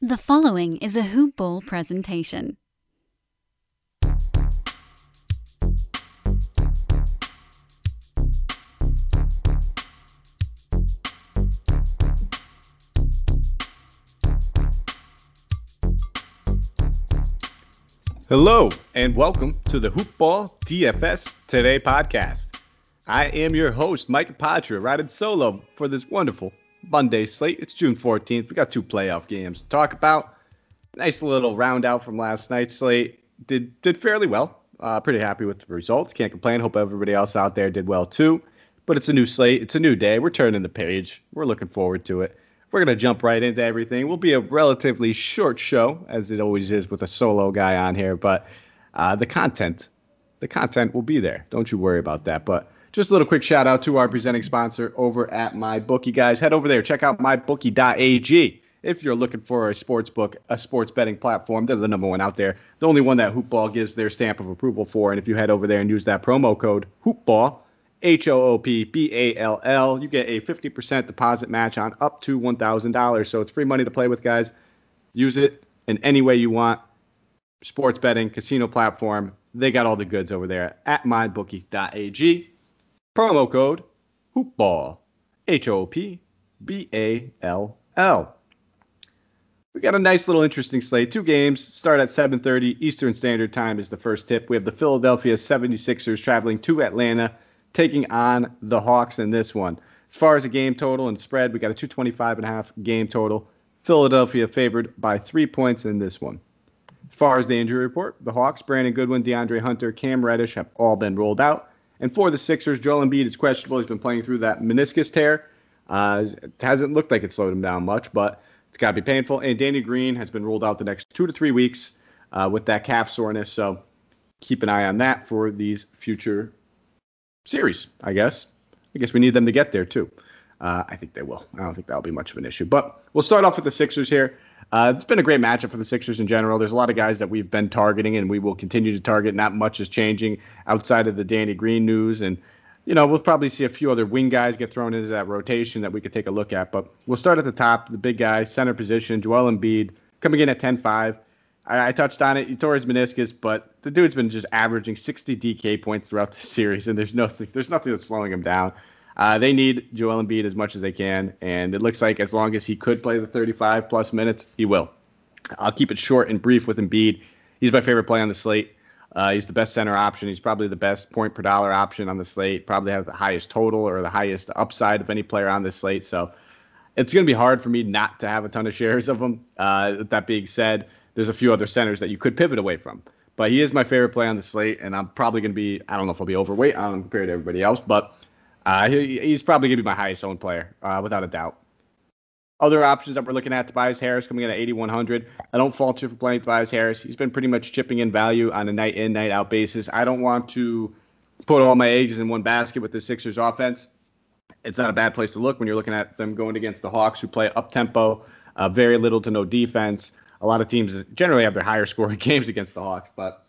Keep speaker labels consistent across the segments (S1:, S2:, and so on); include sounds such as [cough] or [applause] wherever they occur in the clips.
S1: The following is a Hoop Ball presentation.
S2: Hello, and welcome to the Hoop Ball DFS Today podcast. I am your host, Mike Apotria, riding solo for this wonderful Monday slate. It's June 14th. We got two playoff games to talk about. Nice little round out from last night's slate. Did did fairly well. Uh, pretty happy with the results. Can't complain. Hope everybody else out there did well too. But it's a new slate. It's a new day. We're turning the page. We're looking forward to it. We're to jump right into everything. We'll be a relatively short show, as it always is with a solo guy on here, but uh, the content, the content will be there. Don't you worry about that. But just a little quick shout out to our presenting sponsor over at MyBookie, guys. Head over there, check out mybookie.ag. If you're looking for a sports book, a sports betting platform, they're the number one out there. The only one that Hoopball gives their stamp of approval for. And if you head over there and use that promo code Hoopball, H O O P B A L L. You get a 50% deposit match on up to $1,000. So it's free money to play with, guys. Use it in any way you want. Sports betting, casino platform. They got all the goods over there at mybookie.ag. Promo code HOOPBALL. H O P B A L L. We got a nice little interesting slate. Two games start at 7:30 Eastern Standard Time is the first tip. We have the Philadelphia 76ers traveling to Atlanta taking on the Hawks in this one. As far as the game total and spread, we got a 225 and a half game total. Philadelphia favored by three points in this one. As far as the injury report, the Hawks, Brandon Goodwin, DeAndre Hunter, Cam Reddish have all been rolled out. And for the Sixers, Joel Embiid is questionable. He's been playing through that meniscus tear. Uh, it hasn't looked like it slowed him down much, but it's got to be painful. And Danny Green has been ruled out the next two to three weeks uh, with that calf soreness. So keep an eye on that for these future series, I guess. I guess we need them to get there too. Uh, I think they will. I don't think that'll be much of an issue. But we'll start off with the Sixers here. Uh, it's been a great matchup for the Sixers in general. There's a lot of guys that we've been targeting and we will continue to target. Not much is changing outside of the Danny Green news. And, you know, we'll probably see a few other wing guys get thrown into that rotation that we could take a look at. But we'll start at the top, the big guy, center position, Joel Embiid, coming in at 10 5. I, touched on it. He tore his meniscus, but the dude's been just averaging 60 DK points throughout the [laughs] series, and there's no there's nothing that's slowing him down. Uh, they need Joel Embiid as much as they can, and it looks like as long as he could play the 35 plus minutes, he will. I'll keep it short and brief with Embiid. He's my favorite play on the slate. Uh, he's the best center option. He's probably the best point per dollar option on the slate. Probably have the highest total or the highest upside of any player on this slate. So it's going to be hard for me not to have a ton of shares of him. Uh, that being said, there's a few other centers that you could pivot away from. But he is my favorite play on the slate, and I'm probably going to be, I don't know if I'll be overweight on him compared to everybody else, but uh, he, he's probably going to be my highest owned player, uh, without a doubt. Other options that we're looking at, Tobias Harris coming in at 8,100. I don't fault you for playing Tobias Harris. He's been pretty much chipping in value on a night in, night out basis. I don't want to put all my eggs in one basket with the Sixers offense. It's not a bad place to look when you're looking at them going against the Hawks, who play up tempo, uh, very little to no defense a lot of teams generally have their higher scoring [laughs] games against the Hawks, but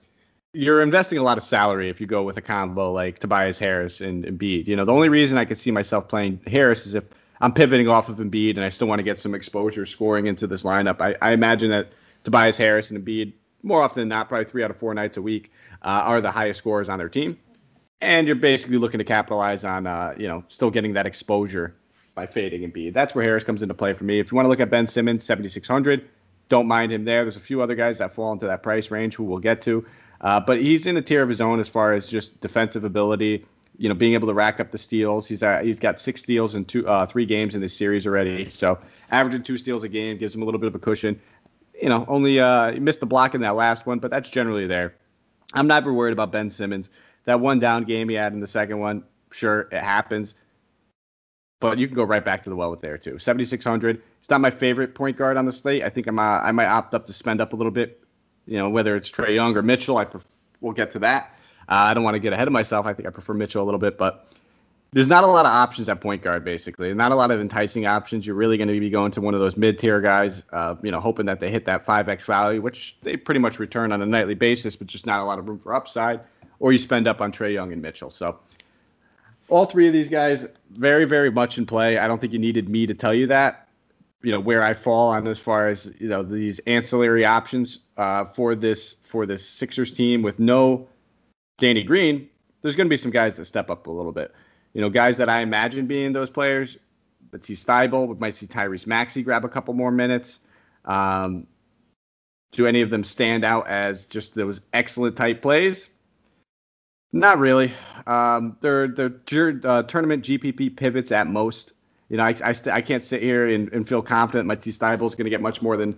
S2: you're investing a lot of salary if you go with a combo like Tobias Harris and Embiid. You know, the only reason I could see myself playing Harris is if I'm pivoting off of Embiid and I still want to get some exposure scoring into this lineup. I, I imagine that Tobias Harris and Embiid, more often than not, probably three out of four nights a week, uh, are the highest scorers on their team. And you're basically looking to capitalize on, uh, you know, still getting that exposure by fading Embiid. That's where Harris comes into play for me. If you want to look at Ben Simmons, 7,600 don't mind him there. There's a few other guys that fall into that price range who we'll get to. Uh, but he's in a tier of his own as far as just defensive ability. You know, being able to rack up the steals. He's uh, he's got six steals in two uh, three games in this series already. So averaging two steals a game gives him a little bit of a cushion. You know, only uh, missed the block in that last one, but that's generally there. I'm never worried about Ben Simmons. That one down game he had in the second one, sure, it happens but you can go right back to the well with there too. 7600. It's not my favorite point guard on the slate. I think I'm I might opt up to spend up a little bit. You know, whether it's Trae Young or Mitchell, I pref- we'll get to that. Uh, I don't want to get ahead of myself. I think I prefer Mitchell a little bit, but there's not a lot of options at point guard basically. Not a lot of enticing options. You're really going to be going to one of those mid-tier guys, uh, you know, hoping that they hit that 5x value, which they pretty much return on a nightly basis, but just not a lot of room for upside. Or you spend up on Trae Young and Mitchell. So all three of these guys very, very much in play. I don't think you needed me to tell you that. You know where I fall on as far as you know these ancillary options uh, for this for this Sixers team with no Danny Green. There's going to be some guys that step up a little bit. You know, guys that I imagine being those players. Matisse Thybulle, we might see Tyrese Maxey grab a couple more minutes. Um, do any of them stand out as just those excellent type plays? Not really. Um, they're they're uh, tournament GPP pivots at most. You know, I I, st- I can't sit here and, and feel confident Matisse Thybulle is going to get much more than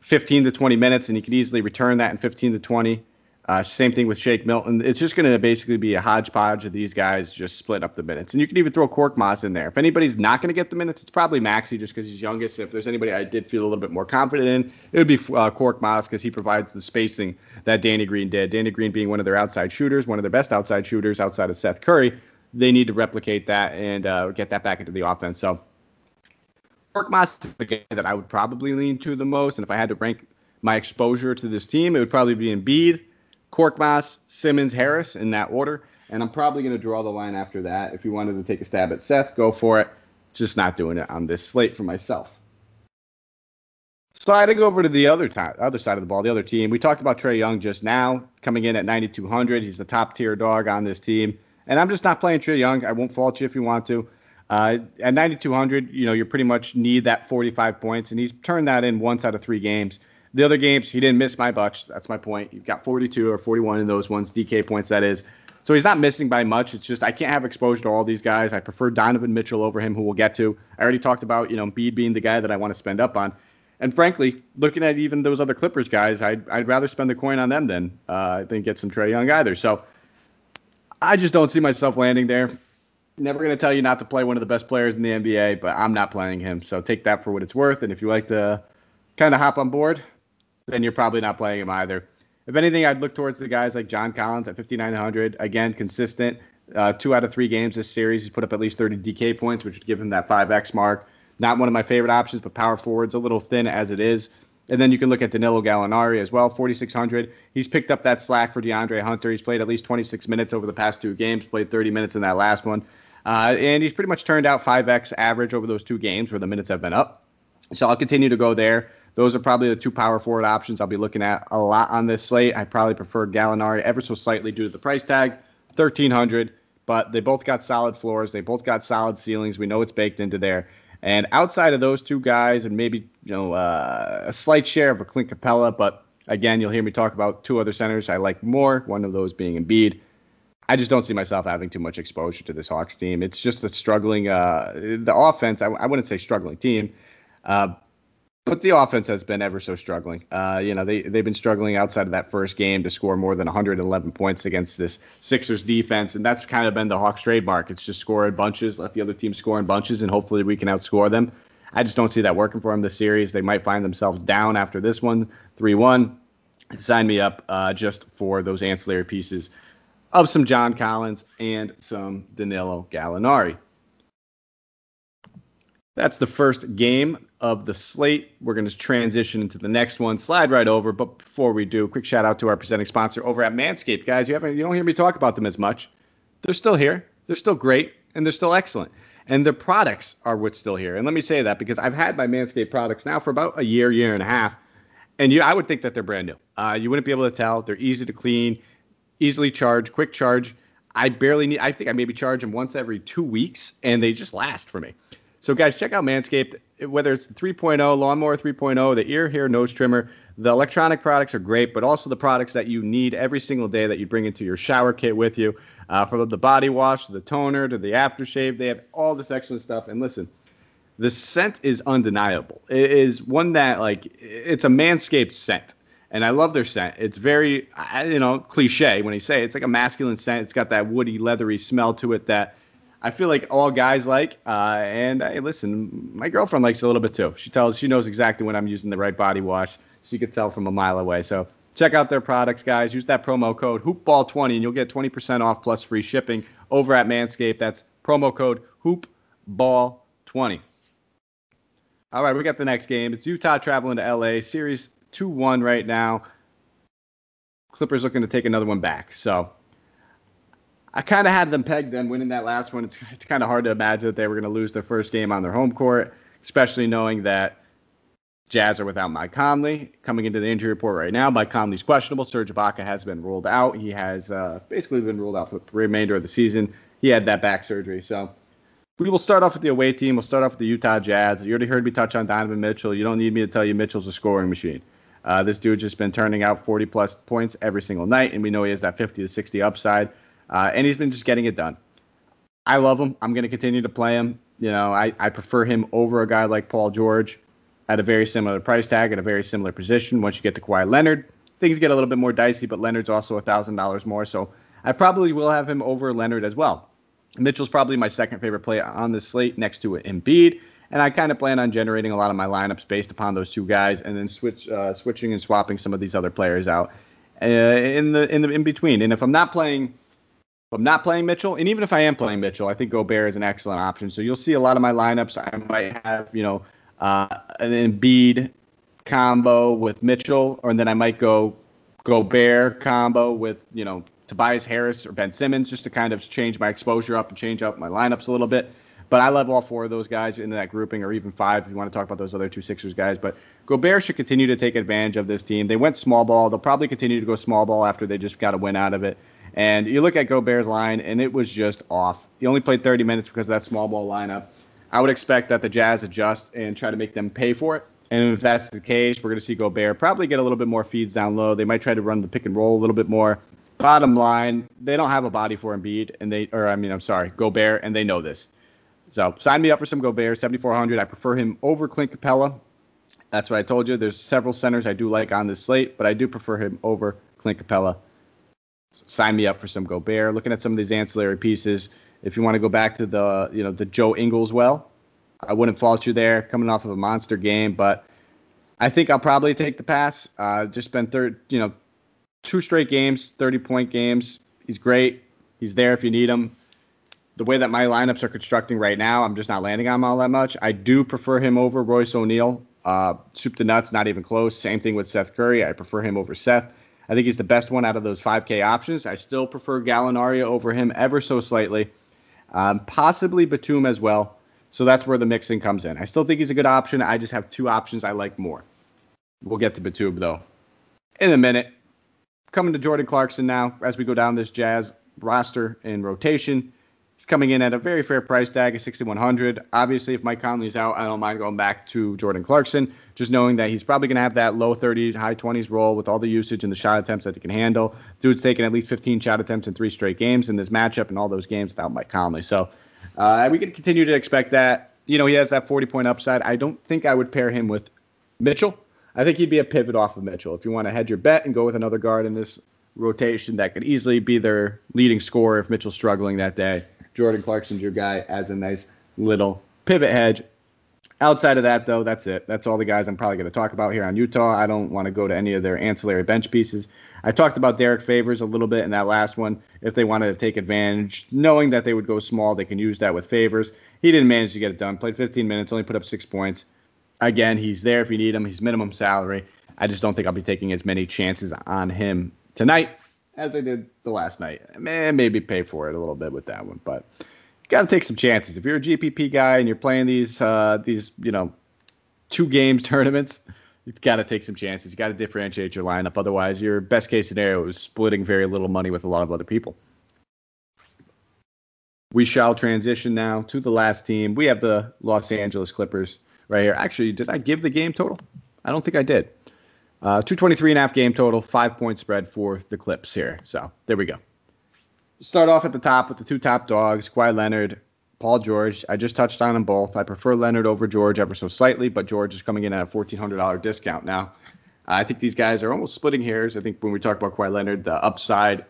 S2: 15 to 20 minutes, and he could easily return that in 15 to 20. Uh, same thing with Shake Milton. It's just going to basically be a hodgepodge of these guys just splitting up the minutes. And you can even throw Korkmaz in there. If anybody's not going to get the minutes, it's probably Maxey just because he's youngest. If there's anybody I did feel a little bit more confident in, it would be uh, Korkmaz because he provides the spacing that Danny Green did. Danny Green being one of their outside shooters, one of their best outside shooters outside of Seth Curry. They need to replicate that and uh, get that back into the offense. So Korkmaz is the guy that I would probably lean to the most. And if I had to rank my exposure to this team, it would probably be Embiid Korkmaz, Simmons, Harris in that order. And I'm probably going to draw the line after that. If you wanted to take a stab at Seth, go for it. Just not doing it on this slate for myself. Sliding over to the other other side of the ball, the other team. We talked about Trae Young just now, coming in at 9,200. He's the top tier dog on this team. And I'm just not playing Trae Young. I won't fault you if you want to. Uh, at 9,200, you know, you pretty much need that 45 points, and he's turned that in once out of three games. The other games, he didn't miss my bucks. That's my point. You've got 42 or 41 in those ones, DK points, that is. So he's not missing by much. It's just I can't have exposure to all these guys. I prefer Donovan Mitchell over him, who we'll get to. I already talked about, you know, Embiid being the guy that I want to spend up on. And frankly, looking at even those other Clippers guys, I'd, I'd rather spend the coin on them than uh, than get some Trae Young either. So I just don't see myself landing there. Never going to tell you not to play one of the best players in the NBA, but I'm not playing him. So take that for what it's worth. And if you like to kind of hop on board, then you're probably not playing him either. If anything, I'd look towards the guys like John Collins at 5,900. Again, consistent. Uh, two out of three games this series, he's put up at least 30 DK points, which would give him that 5X mark. Not one of my favorite options, but power forwards a little thin as it is. And then you can look at Danilo Gallinari as well, 4,600. He's picked up that slack for DeAndre Hunter. He's played at least 26 minutes over the past two games, played 30 minutes in that last one. Uh, and he's pretty much turned out 5X average over those two games where the minutes have been up. So I'll continue to go there. Those are probably the two power forward options I'll be looking at a lot on this slate. I probably prefer Gallinari ever so slightly due to the price tag, 1300 but they both got solid floors. They both got solid ceilings. We know it's baked into there. And outside of those two guys, and maybe you know uh, a slight share of a Clint Capela, but again, you'll hear me talk about two other centers I like more. One of those being Embiid. I just don't see myself having too much exposure to this Hawks team. It's just a struggling. Uh, the offense, I, I wouldn't say struggling team, uh, but the offense has been ever so struggling. Uh, you know, they they've been struggling outside of that first game to score more than 111 points against this Sixers defense, and that's kind of been the Hawks' trademark. It's just score in bunches, let the other team score in bunches, and hopefully we can outscore them. I just don't see that working for them this series. They might find themselves down after this one, three-one. Sign me up uh, just for those ancillary pieces of some John Collins and some Danilo Gallinari. That's the first game of the slate. We're going to transition into the next one. Slide right over, but before we do, quick shout out to our presenting sponsor over at Manscaped, guys. You haven't you don't hear me talk about them as much. They're still here. They're still great, and they're still excellent. And their products are what's still here. And let me say that because I've had my Manscaped products now for about a year, year and a half, and you, I would think that they're brand new. Uh, you wouldn't be able to tell. They're easy to clean, easily charge, quick charge. I barely need. I think I maybe charge them once every two weeks, and they just last for me. So, guys, check out Manscaped. Whether it's the 3.0, Lawnmower 3.0, the ear, hair, nose trimmer, the electronic products are great, but also the products that you need every single day that you bring into your shower kit with you. Uh, from the body wash to the toner to the aftershave, they have all this excellent stuff. And listen, the scent is undeniable. It is one that, like, it's a Manscaped scent. And I love their scent. It's very, you know, cliche when you say it. It's like a masculine scent. It's got that woody, leathery smell to it that I feel like all guys like. Uh, and hey, listen, my girlfriend likes a little bit too. She tells, she knows exactly when I'm using the right body wash. She could tell from a mile away. So check out their products, guys. Use that promo code hoopball20 and you'll get 20% off plus free shipping over at Manscaped. That's promo code hoopball20. All right, we got the next game. It's Utah traveling to LA. Series 2 1 right now. Clippers looking to take another one back. So I kind of had them pegged then winning that last one. It's, it's kind of hard to imagine that they were going to lose their first game on their home court. especially knowing that Jazz are without Mike Conley. Coming into the injury report right now, Mike Conley's questionable. Serge Ibaka has been ruled out. He has uh, basically been ruled out for the remainder of the season. He had that back surgery. So we will start off with the away team. We'll start off with the Utah Jazz. You already heard me touch on Donovan Mitchell. You don't need me to tell you Mitchell's a scoring machine. Uh, this dude's just been turning out 40 plus points every single night, and we know he has that 50 to 60 upside. Uh, and he's been just getting it done. I love him. I'm going to continue to play him. You know, I, I prefer him over a guy like Paul George at a very similar price tag at a very similar position. Once you get to Kawhi Leonard, things get a little bit more dicey, but Leonard's also $1,000 more. So I probably will have him over Leonard as well. Mitchell's probably my second favorite play on the slate next to Embiid. And I kind of plan on generating a lot of my lineups based upon those two guys, and then switch, uh, switching and swapping some of these other players out uh, in the in the in between. And if I'm not playing if I'm not playing Mitchell, and even if I am playing Mitchell, I think Gobert is an excellent option. So you'll see a lot of my lineups. I might have, you know, uh, an Embiid combo with Mitchell, or then I might go Gobert combo with, you know, Tobias Harris or Ben Simmons, just to kind of change my exposure up and change up my lineups a little bit. But I love all four of those guys in that grouping, or even five if you want to talk about those other two Sixers guys. But Gobert should continue to take advantage of this team. They went small ball. They'll probably continue to go small ball after they just got a win out of it. And you look at Gobert's line, and it was just off. He only played 30 minutes because of that small ball lineup. I would expect that the Jazz adjust and try to make them pay for it. And if that's the case, we're going to see Gobert probably get a little bit more feeds down low. They might try to run the pick and roll a little bit more. Bottom line, they don't have a body for Embiid, and they, or I mean, I'm sorry, Gobert, and they know this. So sign me up for some Gobert, 7,400. I prefer him over Clint Capela. That's what I told you. There's several centers I do like on this slate, but I do prefer him over Clint Capela. Sign me up for some Gobert. Looking at some of these ancillary pieces, if you want to go back to the you know the Joe Ingles well, I wouldn't fault you there, coming off of a monster game, but I think I'll probably take the pass. Uh, just been third, you know, two straight games, 30 point games. He's great. He's there if you need him. The way that my lineups are constructing right now, I'm just not landing on him all that much. I do prefer him over Royce O'Neale. Uh, soup to nuts, not even close. Same thing with Seth Curry. I prefer him over Seth. I think he's the best one out of those 5K options. I still prefer Gallinari over him ever so slightly, um, possibly Batum as well. So that's where the mixing comes in. I still think he's a good option. I just have two options I like more. We'll get to Batum though in a minute. Coming to Jordan Clarkson now as we go down this Jazz roster in rotation. He's coming in at a very fair price tag of 6100 Obviously, if Mike Conley's out, I don't mind going back to Jordan Clarkson, just knowing that he's probably going to have that low 30, high 20s role with all the usage and the shot attempts that he can handle. Dude's taken at least 15 shot attempts in three straight games in this matchup and all those games without Mike Conley. So uh, we can continue to expect that. You know, he has that 40 point upside. I don't think I would pair him with Mitchell. I think he'd be a pivot off of Mitchell. If you want to hedge your bet and go with another guard in this rotation that could easily be their leading scorer if Mitchell's struggling that day. Jordan Clarkson's your guy as a nice little pivot hedge. Outside of that, though, that's it. That's all the guys I'm probably going to talk about here on Utah. I don't want to go to any of their ancillary bench pieces. I talked about Derek Favors a little bit in that last one. If they wanted to take advantage, knowing that they would go small, they can use that with Favors. He didn't manage to get it done. Played 15 minutes, only put up six points. Again, he's there if you need him. He's minimum salary. I just don't think I'll be taking as many chances on him tonight as I did the last night. Man, maybe pay for it a little bit with that one, but got to take some chances. If you're a GPP guy and you're playing these uh, these you know two games [laughs] tournaments, you've got to take some chances. You got to differentiate your lineup. Otherwise, your best case scenario is splitting very little money with a lot of other people. We shall transition now to the last team. We have the Los Angeles Clippers right here. Actually, did I give the game total? I don't think I did. Uh, 223 and a half game total, five point spread for the Clips here. So there we go. Start off at the top with the two top dogs, Kawhi Leonard, Paul George. I just touched on them both. I prefer Leonard over George ever so slightly, but George is coming in at a $1,400 discount now. I think these guys are almost splitting hairs. I think when we talk about Kawhi Leonard, the upside,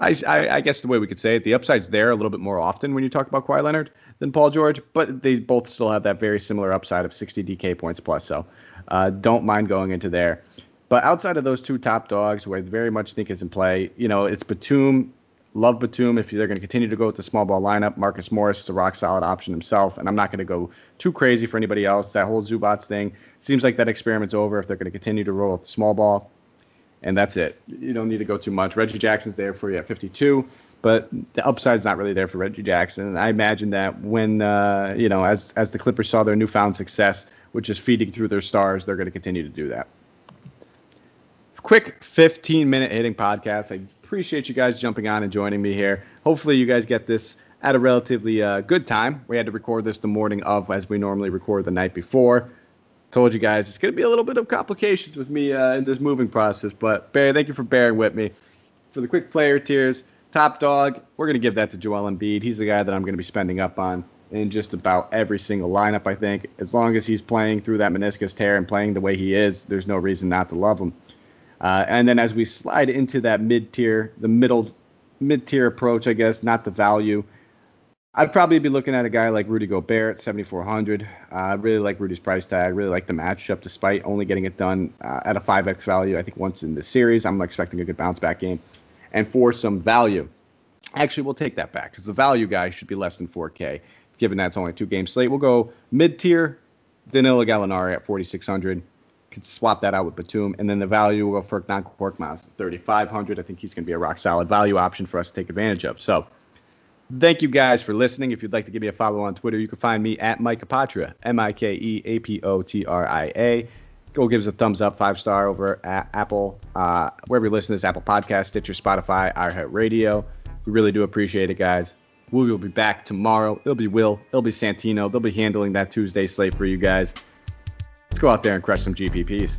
S2: I, I, guess the way we could say it, the upside's there a little bit more often when you talk about Kawhi Leonard than Paul George, but they both still have that very similar upside of 60 DK points plus. So uh, don't mind going into there. But outside of those two top dogs, who I very much think is in play, you know, it's Batum. Love Batum if they're going to continue to go with the small ball lineup. Marcus Morris is a rock solid option himself, and I'm not going to go too crazy for anybody else. That whole Zubac thing seems like that experiment's over if they're going to continue to roll with the small ball. And that's it. You don't need to go too much. Reggie Jackson's there for you at 52, but the upside's not really there for Reggie Jackson. And I imagine that when uh, you know, as as the Clippers saw their newfound success, which is feeding through their stars, they're going to continue to do that. Quick 15 minute hitting podcast. I appreciate you guys jumping on and joining me here. Hopefully, you guys get this at a relatively uh, good time. We had to record this the morning of, as we normally record the night before told you guys it's going to be a little bit of complications with me uh, in this moving process. But Barry, thank you for bearing with me. For the quick player tiers, top dog, we're going to give that to Joel Embiid. He's the guy that I'm going to be spending up on in just about every single lineup. I think as long as he's playing through that meniscus tear and playing the way he is, there's no reason not to love him. Uh, and then as we slide into that mid tier, the middle mid tier approach, I guess, not the value. I'd probably be looking at a guy like Rudy Gobert, 7,400. Uh, I really like Rudy's price tag. Really like the matchup, despite only getting it done uh, at a 5x value. I think once in the series, I'm expecting a good bounce back game. And for some value, actually, we'll take that back because the value guy should be less than 4K, given that's only two game slate. We'll go mid tier, Danilo Gallinari at 4,600. Could swap that out with Batum, and then the value will go for Korkmaz, 3,500. I think he's going to be a rock solid value option for us to take advantage of. So. Thank you guys for listening. If you'd like to give me a follow on Twitter, you can find me at Mike Apotria, M I K E A P O T R I A. Go give us a thumbs up, five star over at Apple, uh, wherever you listen to this Apple Podcast, Stitcher, Spotify, iHeartRadio. We really do appreciate it, guys. We will be back tomorrow. It'll be Will, it'll be Santino. They'll be handling that Tuesday slate for you guys. Let's go out there and crush some GPPs.